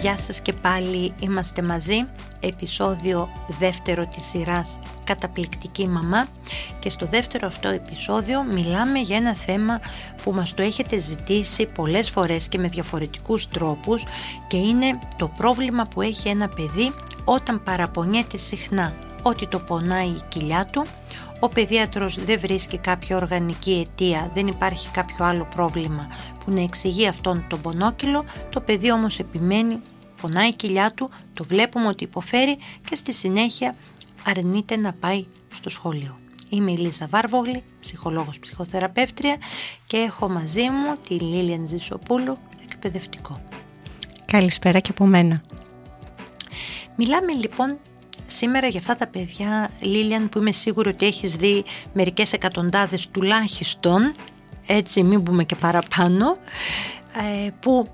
Γεια σας και πάλι είμαστε μαζί, επεισόδιο δεύτερο της σειράς «Καταπληκτική μαμά» και στο δεύτερο αυτό επεισόδιο μιλάμε για ένα θέμα που μας το έχετε ζητήσει πολλές φορές και με διαφορετικούς τρόπους και είναι το πρόβλημα που έχει ένα παιδί όταν παραπονιέται συχνά ότι το πονάει η κοιλιά του, ο παιδίατρος δεν βρίσκει κάποια οργανική αιτία, δεν υπάρχει κάποιο άλλο πρόβλημα που να εξηγεί αυτόν τον πονόκυλο, το παιδί όμως επιμένει, πονάει η κοιλιά του, το βλέπουμε ότι υποφέρει και στη συνέχεια αρνείται να πάει στο σχολείο. Είμαι η Λίζα Βάρβογλη, ψυχολόγος ψυχοθεραπεύτρια και έχω μαζί μου τη Λίλιαν Ζησοπούλου, εκπαιδευτικό. Καλησπέρα και από μένα. Μιλάμε λοιπόν σήμερα για αυτά τα παιδιά, Λίλιαν, που είμαι σίγουρη ότι έχεις δει μερικές εκατοντάδες τουλάχιστον, έτσι μην πούμε και παραπάνω, ε, που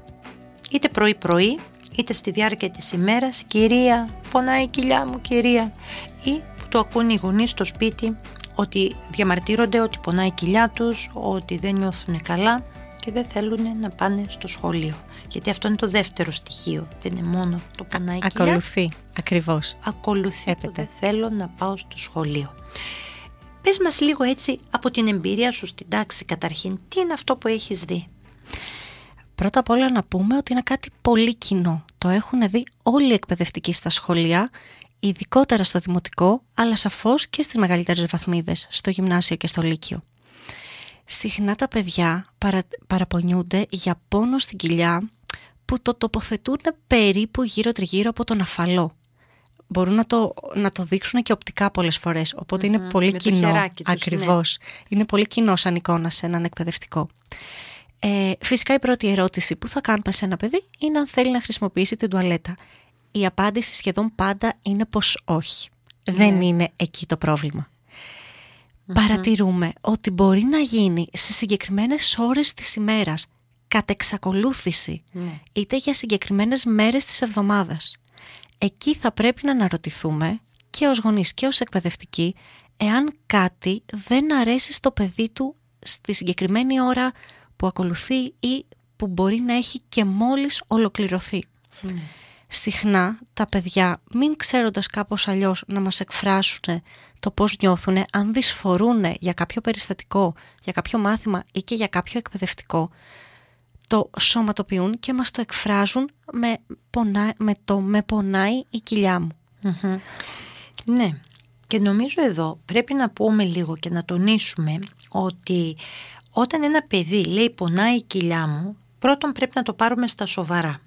είτε πρωί-πρωί, είτε στη διάρκεια της ημέρας, κυρία, πονάει η κοιλιά μου κυρία, ή που το ακούν οι γονείς στο σπίτι, ότι διαμαρτύρονται ότι πονάει η κοιλιά τους, ότι δεν νιώθουν καλά και δεν θέλουν να πάνε στο σχολείο. Γιατί αυτό είναι το δεύτερο στοιχείο. Δεν είναι μόνο το πονάει η κοιλιά. Ακολουθεί, ακριβώς. Ακολουθεί το Έπεται. δεν θέλω να πάω στο σχολείο. Πες μας λίγο έτσι από την εμπειρία σου στην τάξη καταρχήν. Τι είναι αυτό που έχεις δει; Πρώτα απ' όλα να πούμε ότι είναι κάτι πολύ κοινό. Το έχουν δει όλοι οι εκπαιδευτικοί στα σχολεία, ειδικότερα στο δημοτικό, αλλά σαφώς και στις μεγαλύτερες βαθμίδες, στο γυμνάσιο και στο λύκειο. Συχνά τα παιδιά παρα, παραπονιούνται για πόνο στην κοιλιά που το τοποθετούν περίπου γύρω τριγύρω από τον αφαλό. Μπορούν να το, να το δείξουν και οπτικά πολλές φορές, οπότε είναι πολύ με το κοινό. χεράκι τους, ναι. ακριβώς. Είναι πολύ κοινό σαν εικόνα σε έναν εκπαιδευτικό. Ε, φυσικά η πρώτη ερώτηση που θα κάνουμε σε ένα παιδί είναι αν θέλει να χρησιμοποιήσει την τουαλέτα. Η απάντηση σχεδόν πάντα είναι πως όχι. Δεν είναι εκεί το προβλημα Παρατηρούμε ότι μπορεί να γίνει σε συγκεκριμένες ώρες της ημέρας, κατ' εξακολούθηση, Ναι. είτε για συγκεκριμένες μέρες της εβδομάδας. Εκεί θα πρέπει να αναρωτηθούμε και ως γονείς και ως εκπαιδευτικοί εάν κάτι δεν αρέσει στο παιδί του στη συγκεκριμένη ώρα που ακολουθεί ή που μπορεί να έχει και μόλις ολοκληρωθεί. Συχνά τα παιδιά, μην ξέροντας κάπως αλλιώς να μας εκφράσουν το πώς νιώθουν, αν δυσφορούν για κάποιο περιστατικό, για κάποιο μάθημα ή και για κάποιο εκπαιδευτικό, το σωματοποιούν και μας το εκφράζουν με, πονά, με το «με πονάει η κοιλιά μου». Ναι. Και νομίζω εδώ πρέπει να πούμε λίγο και να τονίσουμε ότι όταν ένα παιδί λέει πονάει η κοιλιά μου, πρώτον πρέπει να το πάρουμε στα σοβαρά.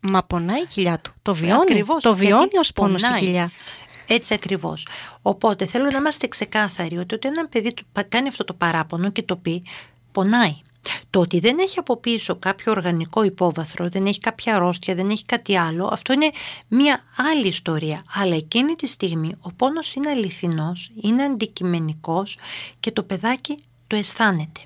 Μα πονάει η κοιλιά του. Το βιώνει. Ακριβώς, το βιώνει γιατί ως πόνο στην πονάει. κοιλιά. Έτσι ακριβώς. Οπότε θέλω να είμαστε ξεκάθαροι ότι όταν ένα παιδί του πα- κάνει αυτό το παράπονο και το πει, πονάει. Το ότι δεν έχει από πίσω κάποιο οργανικό υπόβαθρο, δεν έχει κάποια αρρώστια, δεν έχει κάτι άλλο, αυτό είναι μία άλλη ιστορία. Αλλά εκείνη τη στιγμή ο πόνος είναι αληθινός, είναι αντικειμενικός και το παιδάκι το αισθάνεται.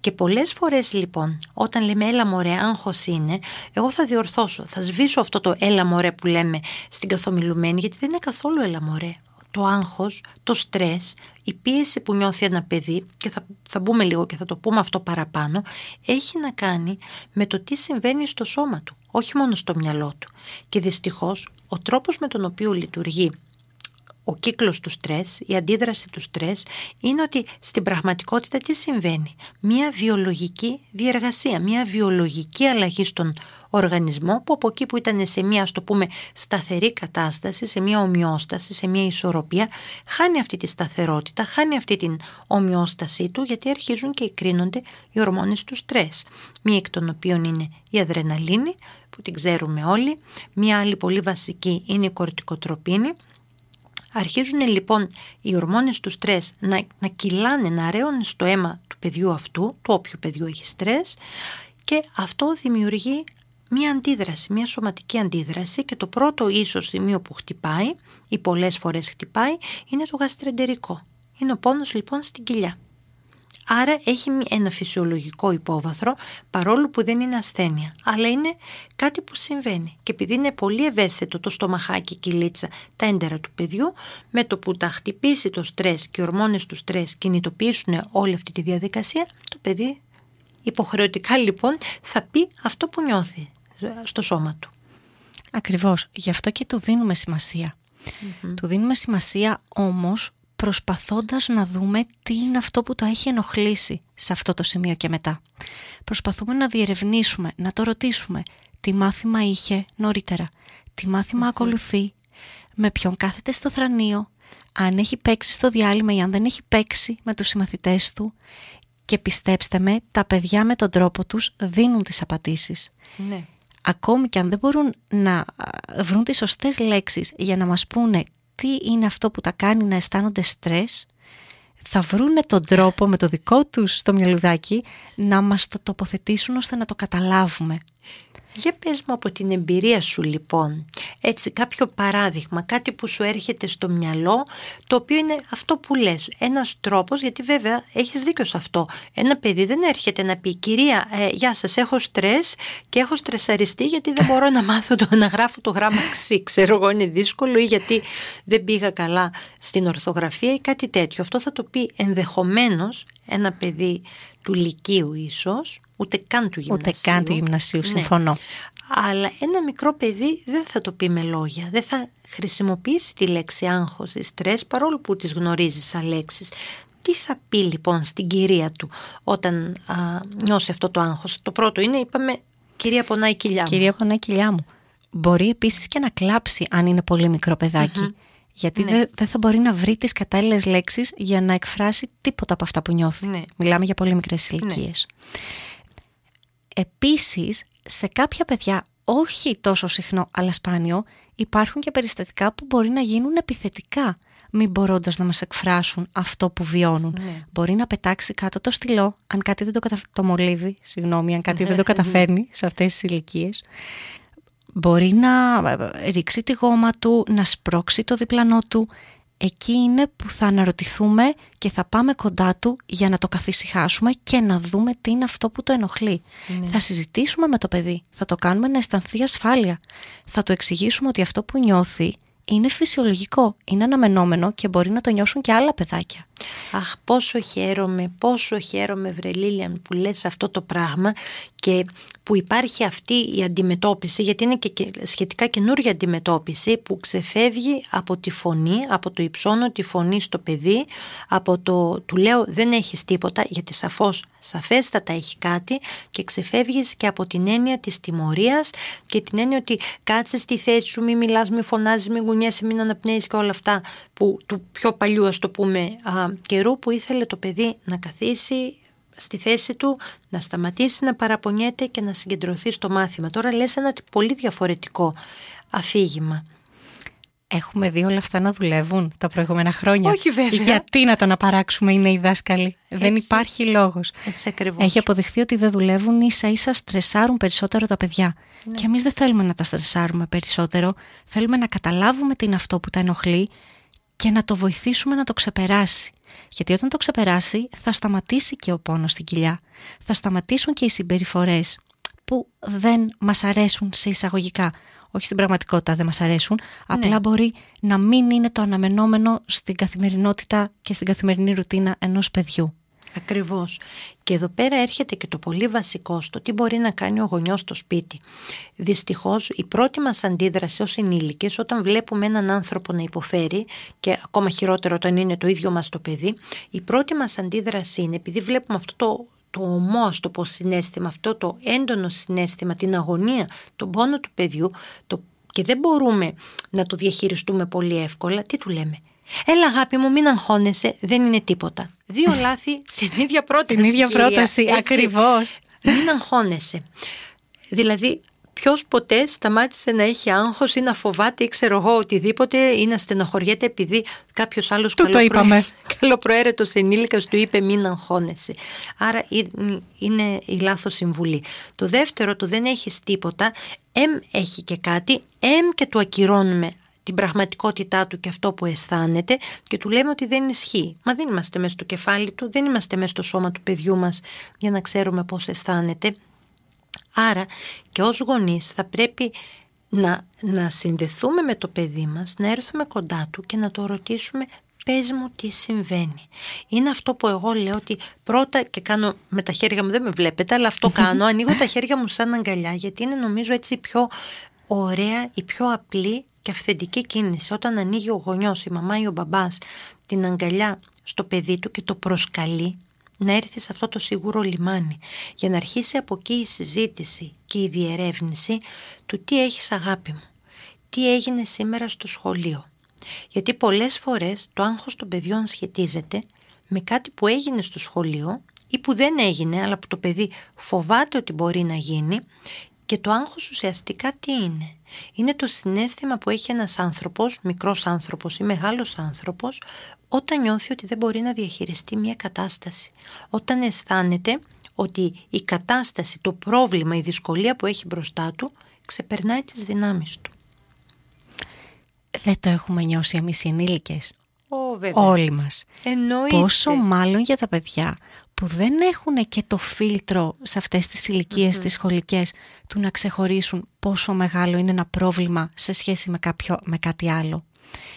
Και πολλές φορές λοιπόν όταν λέμε έλα μωρέ άγχος είναι εγώ θα διορθώσω, θα σβήσω αυτό το έλα μωρέ που λέμε στην καθομιλουμένη γιατί δεν είναι καθόλου έλα μωρέ. Το άγχος, το στρες, η πίεση που νιώθει ένα παιδί και θα, θα μπούμε λίγο και θα το πούμε αυτό παραπάνω έχει να κάνει με το τι συμβαίνει στο σώμα του, όχι μόνο στο μυαλό του. Και δυστυχώς ο τρόπος με τον οποίο λειτουργεί ο κύκλος του στρες, η αντίδραση του στρες είναι ότι στην πραγματικότητα τι συμβαίνει; Μία βιολογική διεργασία, μία βιολογική αλλαγή στον οργανισμό που από εκεί που ήταν σε μία ας το πούμε σταθερή κατάσταση, σε μία ομοιόσταση, σε μία ισορροπία χάνει αυτή τη σταθερότητα, χάνει αυτή την ομοιόστασή του γιατί αρχίζουν και εκρίνονται οι ορμόνες του στρες. Μία εκ των οποίων είναι η αδρεναλίνη που την ξέρουμε όλοι, μία άλλη πολύ βασική είναι η κορτικοτροπίνη Αρχίζουν λοιπόν οι ορμόνες του στρες να, να κυλάνε, να ρέουν στο αίμα του παιδιού αυτού, του όποιου παιδιού έχει στρες και αυτό δημιουργεί μία αντίδραση, μία σωματική αντίδραση και το πρώτο ίσως σημείο που χτυπάει ή πολλές φορές χτυπάει είναι το γαστρεντερικό. Είναι ο πόνος λοιπόν στην κοιλιά. Άρα έχει ένα φυσιολογικό υπόβαθρο παρόλο που δεν είναι ασθένεια. Αλλά είναι κάτι που συμβαίνει. Και επειδή είναι πολύ ευαίσθητο το στομαχάκι και η κυλίτσα, τα έντερα του παιδιού, με το που τα χτυπήσει το στρες και οι ορμόνες του στρες κινητοποιήσουν όλη αυτή τη διαδικασία, το παιδί υποχρεωτικά λοιπόν θα πει αυτό που νιώθει στο σώμα του. Ακριβώς. Γι' αυτό και του δίνουμε Του δίνουμε σημασία όμως προσπαθώντας να δούμε τι είναι αυτό που το έχει ενοχλήσει σε αυτό το σημείο και μετά. Προσπαθούμε να διερευνήσουμε, να το ρωτήσουμε τι μάθημα είχε νωρίτερα, τι μαθημα ακολουθεί, με ποιον κάθεται στο θρανείο, αν έχει παίξει στο διάλειμμα ή αν δεν έχει παίξει με τους συμμαθητές του και πιστέψτε με, τα παιδιά με τον τρόπο τους δίνουν τις απαντήσεις. Ναι. Ακόμη και αν δεν μπορούν να βρουν τις σωστές λέξεις για να μας πούνε τι είναι αυτό που τα κάνει να αισθάνονται στρες, θα βρούνε τον τρόπο με το δικό τους το μυαλουδάκι να μας το τοποθετήσουν ώστε να το καταλάβουμε. Για πες μου από την εμπειρία σου λοιπόν, έτσι κάποιο παράδειγμα, κάτι που σου έρχεται στο μυαλό, το οποίο είναι αυτό που λες, ένας τρόπος, γιατί βέβαια έχεις δίκιο σε αυτό. Ένα παιδί δεν έρχεται να πει «Κυρία, ε, γεια σας, έχω στρες και έχω στρεσαριστεί γιατί δεν μπορώ να μάθω το, να γράφω το γράμμα ξύ, ξέρω εγώ είναι δύσκολο ή γιατί δεν πήγα καλά στην ορθογραφία ή κάτι τέτοιο». Αυτό θα το πει ενδεχομένως ένα παιδί του λυκείου ίσως, ούτε καν του γυμνασίου. Ούτε καν του γυμνασίου, ναι. συμφωνώ. Αλλά ένα μικρό παιδί δεν θα το πει με λόγια, δεν θα χρησιμοποιήσει τη λέξη άγχος ή στρες παρόλο που τις γνωρίζει σαν λέξεις. Τι θα πει λοιπόν στην κυρία του όταν α, νιώσει αυτό το άγχος; Το πρώτο είναι, είπαμε, κυρία πονάει η κοιλιά μου. Κυρία πονάει η κοιλιά μου. Μπορεί επίσης και να κλάψει αν είναι πολύ μικρό Γιατί ναι. δεν θα μπορεί να βρει τις κατάλληλες λέξεις για να εκφράσει τίποτα από αυτά που νιώθει. Ναι. Μιλάμε για πολύ μικρές ηλικίες. Ναι. Επίσης, σε κάποια παιδιά, όχι τόσο συχνό αλλά σπάνιο, υπάρχουν και περιστατικά που μπορεί να γίνουν επιθετικά, μην μπορώντας να μας εκφράσουν αυτό που βιώνουν. Ναι. Μπορεί να πετάξει κάτω το στυλό, αν κάτι δεν το, κατα... το μολύβει, συγγνώμη, αν κάτι δεν το καταφέρνει σε αυτές τις ηλικίες. Μπορεί να ε, ρίξει τη γόμα του, να σπρώξει το διπλανό του εκεί είναι που θα αναρωτηθούμε και θα πάμε κοντά του για να το καθησυχάσουμε και να δούμε τι είναι αυτό που το ενοχλεί. Ναι. Θα συζητήσουμε με το παιδί, θα το κάνουμε να αισθανθεί ασφάλεια. Θα του εξηγήσουμε ότι αυτό που νιώθει είναι φυσιολογικό, είναι αναμενόμενο και μπορεί να το νιώσουν και άλλα παιδάκια. Αχ, πόσο χαίρομαι, πόσο χαίρομαι Βρελίλιαν που λες αυτό το πράγμα και που υπάρχει αυτή η αντιμετώπιση, γιατί είναι και σχετικά καινούργια αντιμετώπιση που ξεφεύγει από τη φωνή, από το υψώνω τη φωνή στο παιδί, από το του λέω δεν έχεις τίποτα, γιατί σαφώς, σαφέστατα έχει κάτι και ξεφεύγεις και από την έννοια της τιμωρίας και την έννοια ότι κάτσε στη θέση σου, μην μιλάς, μην φωνάζεις, μην κουνιέσαι, μην αναπνέεις και όλα αυτά που του πιο παλιού ας το πούμε καιρού που ήθελε το παιδί να καθίσει στη θέση του, να σταματήσει να παραπονιέται και να συγκεντρωθεί στο μάθημα. Τώρα λες ένα πολύ διαφορετικό αφήγημα. Έχουμε δει όλα αυτά να δουλεύουν τα προηγούμενα χρόνια; Όχι βέβαια. Γιατί να το αναπαράξουμε είναι οι δάσκαλοι; Δεν υπάρχει λόγος. Έτσι ακριβώς. Έχει αποδειχθεί ότι δεν δουλεύουν ίσα ίσα στρεσάρουν περισσότερο τα παιδιά. Ναι. Και εμείς δεν θέλουμε να τα στρεσάρουμε περισσότερο. Θέλουμε να καταλάβουμε τι είναι αυτό που τα ενοχλεί και να το βοηθήσουμε να το ξεπεράσει. Γιατί όταν το ξεπεράσει θα σταματήσει και ο πόνος στην κοιλιά. Θα σταματήσουν και οι συμπεριφορές που δεν μας αρέσουν σε εισαγωγικά. Όχι στην πραγματικότητα δεν μας αρέσουν, απλά ναι. μπορεί να μην είναι το αναμενόμενο στην καθημερινότητα και στην καθημερινή ρουτίνα ενός παιδιού. Ακριβώς. Και εδώ πέρα έρχεται και το πολύ βασικό στο τι μπορεί να κάνει ο γονιός στο σπίτι. Δυστυχώς η πρώτη μας αντίδραση ως ενήλικες όταν βλέπουμε έναν άνθρωπο να υποφέρει και ακόμα χειρότερο όταν είναι το ίδιο μας το παιδί, η πρώτη μας αντίδραση είναι επειδή βλέπουμε αυτό το το ομό, το πω συνέστημα, αυτό το έντονο συνέστημα, την αγωνία, τον πόνο του παιδιού το, και δεν μπορούμε να το διαχειριστούμε πολύ εύκολα, τι του λέμε; Έλα αγάπη μου μην αγχώνεσαι, δεν είναι τίποτα. Δύο λάθη στην ίδια πρόταση. Στην ίδια πρόταση, ακριβώς. Μην αγχώνεσαι. Δηλαδή Ποιος ποτέ σταμάτησε να έχει άγχος ή να φοβάται ή ξέρω εγώ οτιδήποτε ή να στενοχωριέται επειδή κάποιος άλλος καλοπροαίρετος ενήλικας του είπε μην αγχώνεσαι. Άρα είναι η λάθος συμβουλή. Το δεύτερο, το δεν έχεις τίποτα, εμ έχει και κάτι, εμ και του ακυρώνουμε την πραγματικότητά του και αυτό που αισθάνεται και του λέμε ότι δεν ισχύει. Μα δεν είμαστε μέσα στο κεφάλι του, δεν είμαστε μέσα στο σώμα του παιδιού μας για να ξέρουμε πώς αισθάνεται. Άρα και ως γονείς θα πρέπει να, να συνδεθούμε με το παιδί μας, να έρθουμε κοντά του και να το ρωτήσουμε πες μου τι συμβαίνει. Είναι αυτό που εγώ λέω ότι πρώτα και κάνω με τα χέρια μου, δεν με βλέπετε, αλλά αυτό κάνω, ανοίγω τα χέρια μου σαν αγκαλιά γιατί είναι νομίζω έτσι πιο ωραία, η πιο απλή και αυθεντική κίνηση. Όταν ανοίγει ο γονιός, η μαμά ή ο μπαμπάς την αγκαλιά στο παιδί του και το προσκαλεί να έρθει σε αυτό το σίγουρο λιμάνι για να αρχίσει από εκεί η συζήτηση και η διερεύνηση του τι έχεις αγάπη μου, τι έγινε σήμερα στο σχολείο. Γιατί πολλές φορές το άγχος των παιδιών σχετίζεται με κάτι που έγινε στο σχολείο ή που δεν έγινε αλλά που το παιδί φοβάται ότι μπορεί να γίνει και το άγχος ουσιαστικά τι είναι; Είναι το συνέστημα που έχει ένας άνθρωπος, μικρός άνθρωπος ή μεγάλος άνθρωπος, όταν νιώθει ότι δεν μπορεί να διαχειριστεί μια κατάσταση. Όταν αισθάνεται ότι η κατάσταση, το πρόβλημα, η δυσκολία που έχει μπροστά του ξεπερνάει τις δυνάμεις του. Δεν το έχουμε νιώσει εμείς οι ενήλικες. Ω, Όλοι μας. Εννοείται. Πόσο μάλλον για τα παιδιά που δεν έχουν και το φίλτρο σε αυτές τις ηλικίες mm-hmm. τις σχολικές του να ξεχωρίσουν πόσο μεγάλο είναι ένα πρόβλημα σε σχέση με, κάποιο, με κάτι άλλο.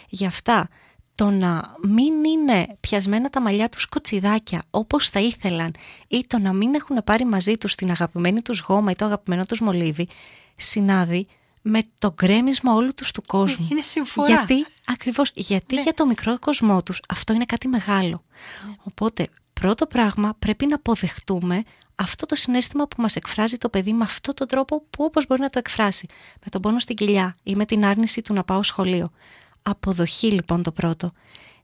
Γι' αυτά το να μην είναι πιασμένα τα μαλλιά τους κοτσιδάκια όπως θα ήθελαν ή το να μην έχουν πάρει μαζί τους την αγαπημένη τους γόμα ή το αγαπημένο τους μολύβι συνάδει με το γκρέμισμα όλου τους του κόσμου. Είναι συμφορά. Γιατί, ακριβώς, γιατί ναι. για το μικρό κοσμό τους αυτό είναι κάτι μεγάλο. Ναι. Οπότε πρώτο πράγμα πρέπει να αποδεχτούμε αυτό το συνέστημα που μας εκφράζει το παιδί με αυτόν τον τρόπο που όπως μπορεί να το εκφράσει. Με τον πόνο στην κοιλιά ή με την άρνηση του να πάω σχολείο. Αποδοχή λοιπόν το πρώτο.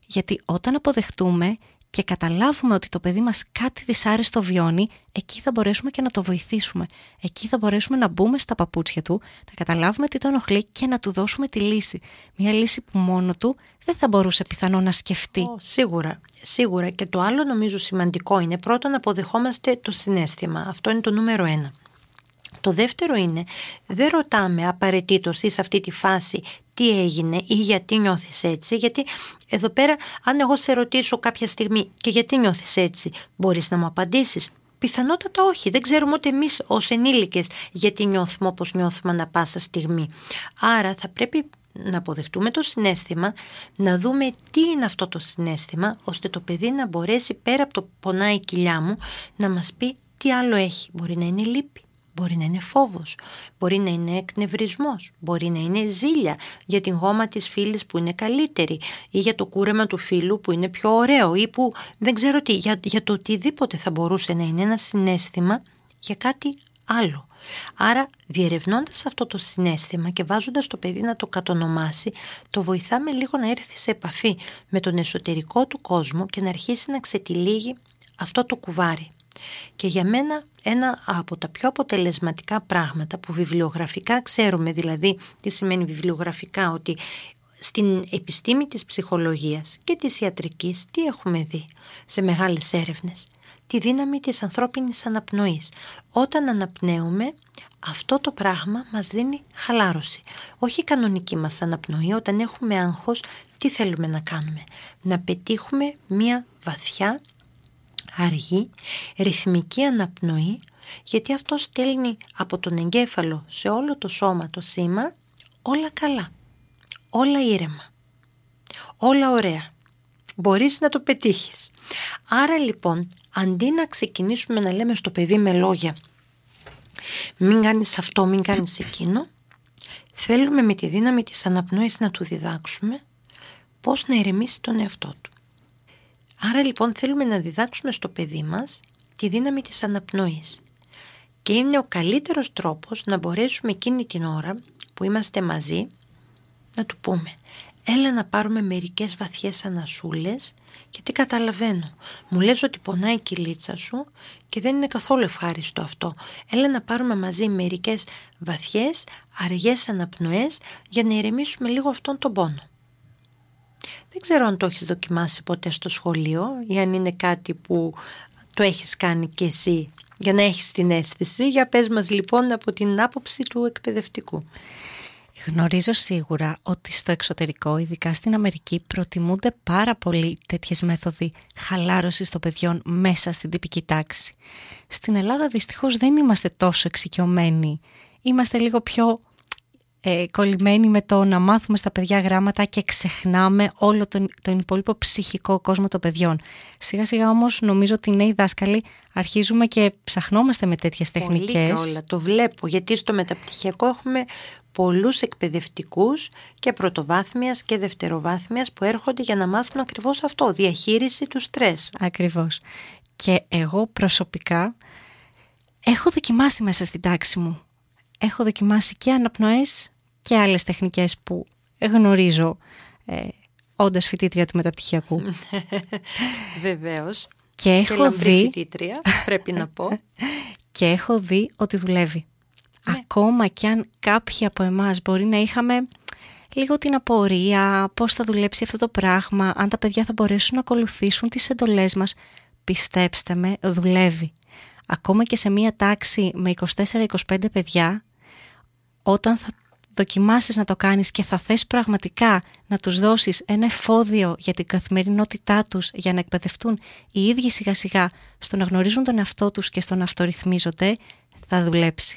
Γιατί όταν αποδεχτούμε και καταλάβουμε ότι το παιδί μας κάτι δυσάρεστο βιώνει, εκεί θα μπορέσουμε και να το βοηθήσουμε. Εκεί θα μπορέσουμε να μπούμε στα παπούτσια του, να καταλάβουμε τι το ενοχλεί και να του δώσουμε τη λύση. Μια λύση που μόνο του δεν θα μπορούσε πιθανό να σκεφτεί. σίγουρα, σίγουρα. Και το άλλο νομίζω σημαντικό είναι πρώτον να αποδεχόμαστε το συνέστημα. Αυτό είναι το νούμερο ένα. Το δεύτερο είναι, δεν ρωτάμε απαραίτητος ή σε αυτή τη φάση τι έγινε ή γιατί νιώθεις έτσι, γιατί εδώ πέρα αν εγώ σε ρωτήσω κάποια στιγμή και γιατί νιώθεις έτσι, μπορείς να μου απαντήσεις. Πιθανότατα όχι. Δεν ξέρουμε ούτε εμείς ως ενήλικες γιατί νιώθουμε όπως νιώθουμε ανα πάσα στιγμή. Άρα θα πρέπει να αποδεχτούμε το συνέστημα, να δούμε τι είναι αυτό το συνέστημα, ώστε το παιδί να μπορέσει πέρα από το πονάει η κοιλιά μου να μας πει τι άλλο έχει. Μπορεί να είναι λύπη, Μπορεί να είναι φόβος, μπορεί να είναι εκνευρισμός, μπορεί να είναι ζήλια για την γόμα της φίλης που είναι καλύτερη ή για το κούρεμα του φίλου που είναι πιο ωραίο ή που δεν ξέρω τι, για, για το οτιδήποτε θα μπορούσε να είναι ένα συνέστημα για κάτι άλλο. Άρα διερευνώντας αυτό το συνέστημα και βάζοντας το παιδί να το κατονομάσει, το βοηθάμε λίγο να έρθει σε επαφή με τον εσωτερικό του κόσμο και να αρχίσει να ξετυλίγει αυτό το κουβάρι. Και για μένα ένα από τα πιο αποτελεσματικά πράγματα που βιβλιογραφικά ξέρουμε, δηλαδή τι σημαίνει βιβλιογραφικά, ότι στην επιστήμη της ψυχολογίας και της ιατρικής τι έχουμε δει σε μεγάλες έρευνες; Τη δύναμη της ανθρώπινης αναπνοής. Όταν αναπνέουμε αυτό το πράγμα μας δίνει χαλάρωση. Όχι η κανονική μας αναπνοή, όταν έχουμε άγχος τι θέλουμε να κάνουμε; Να πετύχουμε μία βαθιά αργή, ρυθμική αναπνοή, γιατί αυτό στέλνει από τον εγκέφαλο σε όλο το σώμα το σήμα όλα καλά, όλα ήρεμα, όλα ωραία. Μπορείς να το πετύχεις. Άρα λοιπόν, αντί να ξεκινήσουμε να λέμε στο παιδί με λόγια μην κάνεις αυτό, μην κάνεις εκείνο, θέλουμε με τη δύναμη της αναπνοής να του διδάξουμε πώς να ηρεμήσει τον εαυτό του. Άρα λοιπόν θέλουμε να διδάξουμε στο παιδί μας τη δύναμη της αναπνοής. Και είναι ο καλύτερος τρόπος να μπορέσουμε εκείνη την ώρα που είμαστε μαζί να του πούμε έλα να πάρουμε μερικές βαθιές ανασούλες Γιατί καταλαβαίνω. Μου λες ότι πονάει η κυλίτσα σου και δεν είναι καθόλου ευχάριστο αυτό. Έλα να πάρουμε μαζί μερικές βαθιές, αργές αναπνοές για να ηρεμήσουμε λίγο αυτόν τον πόνο. Δεν ξέρω αν το έχεις δοκιμάσει ποτέ στο σχολείο ή αν είναι κάτι που το έχεις κάνει και εσύ για να έχεις την αίσθηση. Για πες μας λοιπόν από την άποψη του εκπαιδευτικού. Γνωρίζω σίγουρα ότι στο εξωτερικό, ειδικά στην Αμερική, προτιμούνται πάρα πολύ τέτοιες μέθοδοι χαλάρωσης των παιδιών μέσα στην τυπική τάξη. Στην Ελλάδα δυστυχώς δεν είμαστε τόσο εξοικειωμένοι. Είμαστε λίγο πιο ε, κολλημένοι με το να μάθουμε στα παιδιά γράμματα και ξεχνάμε όλο τον, τον υπόλοιπο ψυχικό κόσμο των παιδιών. Σιγά σιγά όμως νομίζω ότι οι νέοι δάσκαλοι αρχίζουμε και ψαχνόμαστε με τέτοιες τεχνικές. Πολύ και όλα, το βλέπω γιατί στο μεταπτυχιακό έχουμε πολλούς εκπαιδευτικούς και πρωτοβάθμιας και δευτεροβάθμιας που έρχονται για να μάθουν ακριβώς αυτό, διαχείριση του στρες. Ακριβώς. Και εγώ προσωπικά έχω δοκιμάσει μέσα στην τάξη μου. Έχω δοκιμάσει και αναπνοές και άλλες τεχνικές που γνωρίζω ε, όντας φοιτήτρια του μεταπτυχιακού. Βεβαίως. Και έχω δει... φοιτήτρια, πρέπει να πω. και έχω δει ότι δουλεύει. Ναι. Ακόμα κι αν κάποιοι από εμάς μπορεί να είχαμε λίγο την απορία, πώς θα δουλέψει αυτό το πράγμα, αν τα παιδιά θα μπορέσουν να ακολουθήσουν τις εντολές μας, πιστέψτε με, δουλεύει. Ακόμα και σε μία τάξη με 24-25 παιδιά, όταν θα δοκιμάσεις να το κάνεις και θα θες πραγματικά να τους δώσεις ένα εφόδιο για την καθημερινότητά τους για να εκπαιδευτούν οι ίδιοι σιγά σιγά στο να γνωρίζουν τον εαυτό τους και στο να αυτορυθμίζονται, θα δουλέψει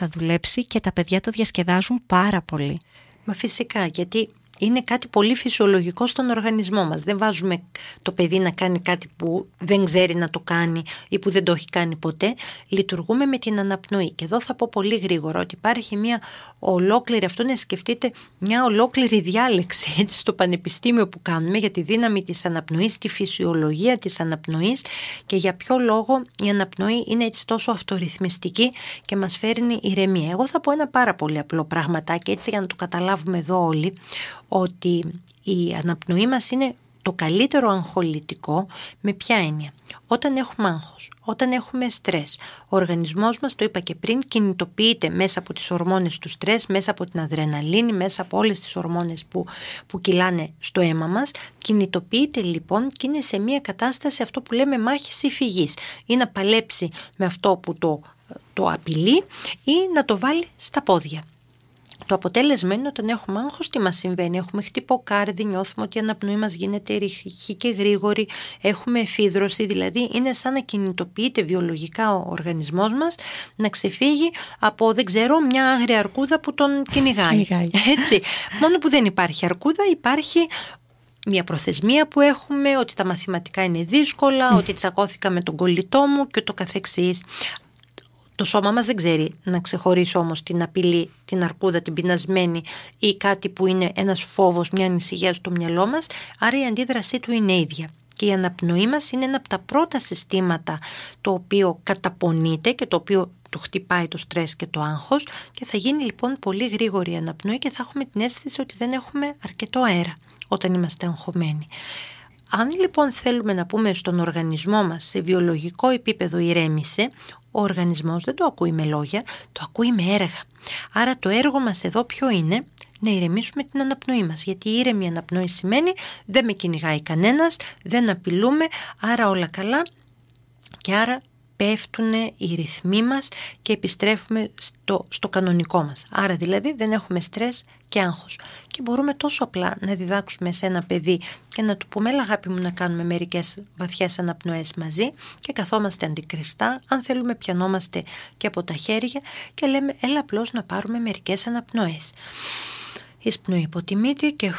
θα δουλέψει και τα παιδιά το διασκεδάζουν πάρα πολύ. Μα φυσικά, γιατί είναι κάτι πολύ φυσιολογικό στον οργανισμό μας. Δεν βάζουμε το παιδί να κάνει κάτι που δεν ξέρει να το κάνει ή που δεν το έχει κάνει ποτέ. Λειτουργούμε με την αναπνοή. Και εδώ θα πω πολύ γρήγορα ότι υπάρχει μια ολόκληρη, αυτό να σκεφτείτε, μια ολόκληρη διάλεξη έτσι, στο πανεπιστήμιο που κάνουμε για τη δύναμη της αναπνοής, τη φυσιολογία της αναπνοής και για ποιο λόγο η αναπνοή είναι έτσι τόσο αυτορυθμιστική και μας φέρνει ηρεμία. Εγώ θα πω ένα πάρα πολύ απλό πραγματάκι έτσι για να το καταλάβουμε εδώ όλοι ότι η αναπνοή μας είναι το καλύτερο αγχολητικό με ποια έννοια; Όταν έχουμε άγχος, όταν έχουμε στρες, ο οργανισμός μας, το είπα και πριν, κινητοποιείται μέσα από τις ορμόνες του στρες, μέσα από την αδρεναλίνη, μέσα από όλες τις ορμόνες που, που κυλάνε στο αίμα μας. Κινητοποιείται λοιπόν και είναι σε μια κατάσταση αυτό που λέμε μάχης ή φυγής. Ή να παλέψει με αυτό που το, το απειλεί ή να το βάλει στα πόδια. Το αποτέλεσμα είναι όταν έχουμε άγχος τι μας συμβαίνει; Έχουμε χτυποκάρδι, νιώθουμε ότι η αναπνοή μας γίνεται ρηχή και γρήγορη, έχουμε εφίδρωση, δηλαδή είναι σαν να κινητοποιείται βιολογικά ο οργανισμός μας να ξεφύγει από δεν ξέρω μια άγρια αρκούδα που τον κυνηγάει. Έτσι. Μόνο που δεν υπάρχει αρκούδα υπάρχει μια προθεσμία που έχουμε, ότι τα μαθηματικά είναι δύσκολα, ότι τσακώθηκα με τον κολλητό μου και το καθεξής. Το σώμα μας δεν ξέρει να ξεχωρίσει όμως την απειλή, την αρκούδα, την πεινασμένη ή κάτι που είναι ένας φόβος, μια ανησυχία στο μυαλό μας, άρα η αντίδρασή του είναι ίδια. Και η αναπνοή μας είναι ένα από τα πρώτα συστήματα το οποίο καταπονείται και το οποίο το χτυπάει το στρες και το άγχος και θα γίνει λοιπόν πολύ γρήγορη η αναπνοή και θα έχουμε την αίσθηση ότι δεν έχουμε αρκετό αέρα όταν είμαστε αγχωμένοι. Αν λοιπόν θέλουμε να πούμε στον οργανισμό μας σε βιολογικό επίπεδο ηρέμησε, ο οργανισμός δεν το ακούει με λόγια, το ακούει με έργα. Άρα το έργο μας εδώ ποιο είναι, να ηρεμήσουμε την αναπνοή μας. Γιατί η ήρεμη αναπνοή σημαίνει δεν με κυνηγάει κανένας, δεν απειλούμε, άρα όλα καλά και άρα πέφτουν οι ρυθμοί μας και επιστρέφουμε στο, στο κανονικό μας. Άρα δηλαδή δεν έχουμε στρες και άγχος. Και μπορούμε τόσο απλά να διδάξουμε σε ένα παιδί και να του πούμε έλα αγάπη μου να κάνουμε μερικές βαθιές αναπνοές μαζί και καθόμαστε αντικριστά, αν θέλουμε πιανόμαστε και από τα χέρια και λέμε έλα απλώς να πάρουμε μερικές αναπνοές. Εισπνοή από τη μύτη και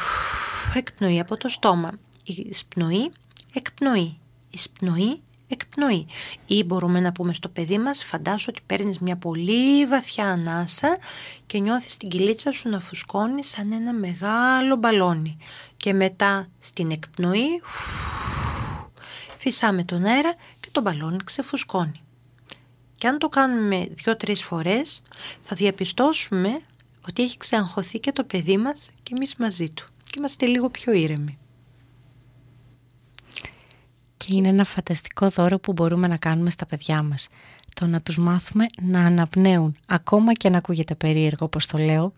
εκπνοή από το στόμα. Εισπνοή, εκπνοή. Εισπνοή, εκπνοή. Ή μπορούμε να πούμε στο παιδί μας, φαντάσου ότι παίρνεις μια πολύ βαθιά ανάσα και νιώθεις την κυλίτσα σου να φουσκώνει σαν ένα μεγάλο μπαλόνι. Και μετά στην εκπνοή φυσάμε τον αέρα και το μπαλόνι ξεφουσκώνει. Και αν το κάνουμε δύο-τρεις φορές θα διαπιστώσουμε ότι έχει ξεαγχωθεί και το παιδί μας και εμείς μαζί του και είμαστε λίγο πιο ήρεμοι. Και είναι ένα φανταστικό δώρο που μπορούμε να κάνουμε στα παιδιά μας. Το να τους μάθουμε να αναπνέουν, ακόμα και να ακούγεται περίεργο όπως το λέω,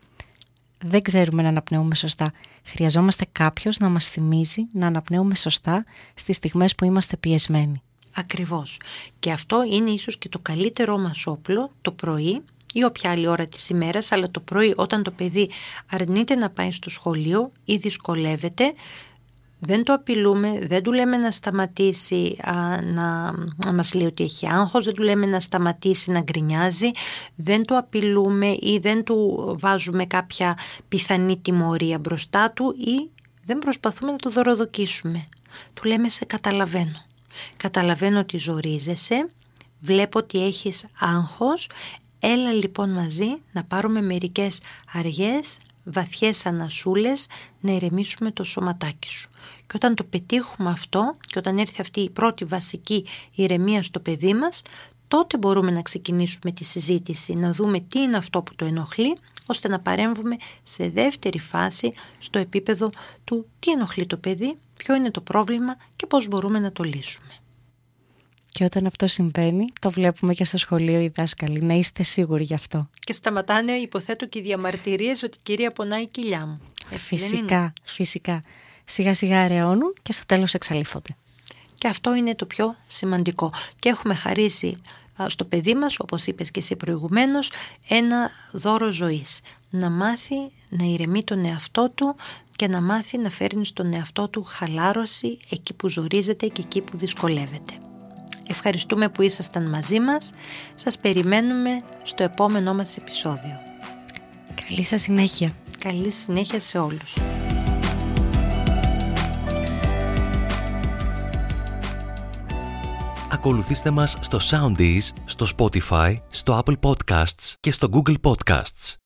δεν ξέρουμε να αναπνέουμε σωστά. Χρειαζόμαστε κάποιος να μας θυμίζει να αναπνέουμε σωστά στις στιγμές που είμαστε πιεσμένοι. Ακριβώς. Και αυτό είναι ίσως και το καλύτερό μας όπλο το πρωί ή όποια άλλη ώρα της ημέρας, αλλά το πρωί όταν το παιδί αρνείται να πάει στο σχολείο ή δυσκολεύεται, δεν το απειλούμε, δεν του λέμε να σταματήσει να, να μας λέει ότι έχει άγχος, δεν του λέμε να σταματήσει να γκρινιάζει, δεν το απειλούμε ή δεν του βάζουμε κάποια πιθανή τιμωρία μπροστά του ή δεν προσπαθούμε να το δωροδοκίσουμε. Του λέμε σε καταλαβαίνω. Καταλαβαίνω ότι ζορίζεσαι, βλέπω ότι έχεις άγχος, έλα λοιπόν μαζί να πάρουμε μερικές αργές, βαθιές ανασούλες, να ηρεμήσουμε το σωματάκι σου. Και όταν το πετύχουμε αυτό και όταν έρθει αυτή η πρώτη βασική ηρεμία στο παιδί μας, τότε μπορούμε να ξεκινήσουμε τη συζήτηση, να δούμε τι είναι αυτό που το ενοχλεί, ώστε να παρέμβουμε σε δεύτερη φάση στο επίπεδο του τι ενοχλεί το παιδί, ποιο είναι το πρόβλημα και πώς μπορούμε να το λύσουμε. Και όταν αυτό συμβαίνει, το βλέπουμε και στο σχολείο οι δάσκαλοι. Να είστε σίγουροι γι' αυτό. Και σταματάνε, υποθέτω, και οι διαμαρτυρίες ότι η κυρία πονάει η κοιλιά μου. φυσικά, φυσικά. Σιγά σιγά αραιώνουν και στο τέλος εξαλείφονται. Και αυτό είναι το πιο σημαντικό. Και έχουμε χαρίσει στο παιδί μας, όπως είπες και εσύ προηγουμένως, ένα δώρο ζωής. Να μάθει να ηρεμεί τον εαυτό του και να μάθει να φέρνει στον εαυτό του χαλάρωση εκεί που ζορίζεται και εκεί που δυσκολεύεται. Ευχαριστούμε που ήσασταν μαζί μας. Σας περιμένουμε στο επόμενό μας επεισόδιο. Καλή σας συνέχεια. Καλή συνέχεια σε όλους. Ακολουθήστε μας στο Soundees, στο Spotify, στο Apple Podcasts και στο Google Podcasts.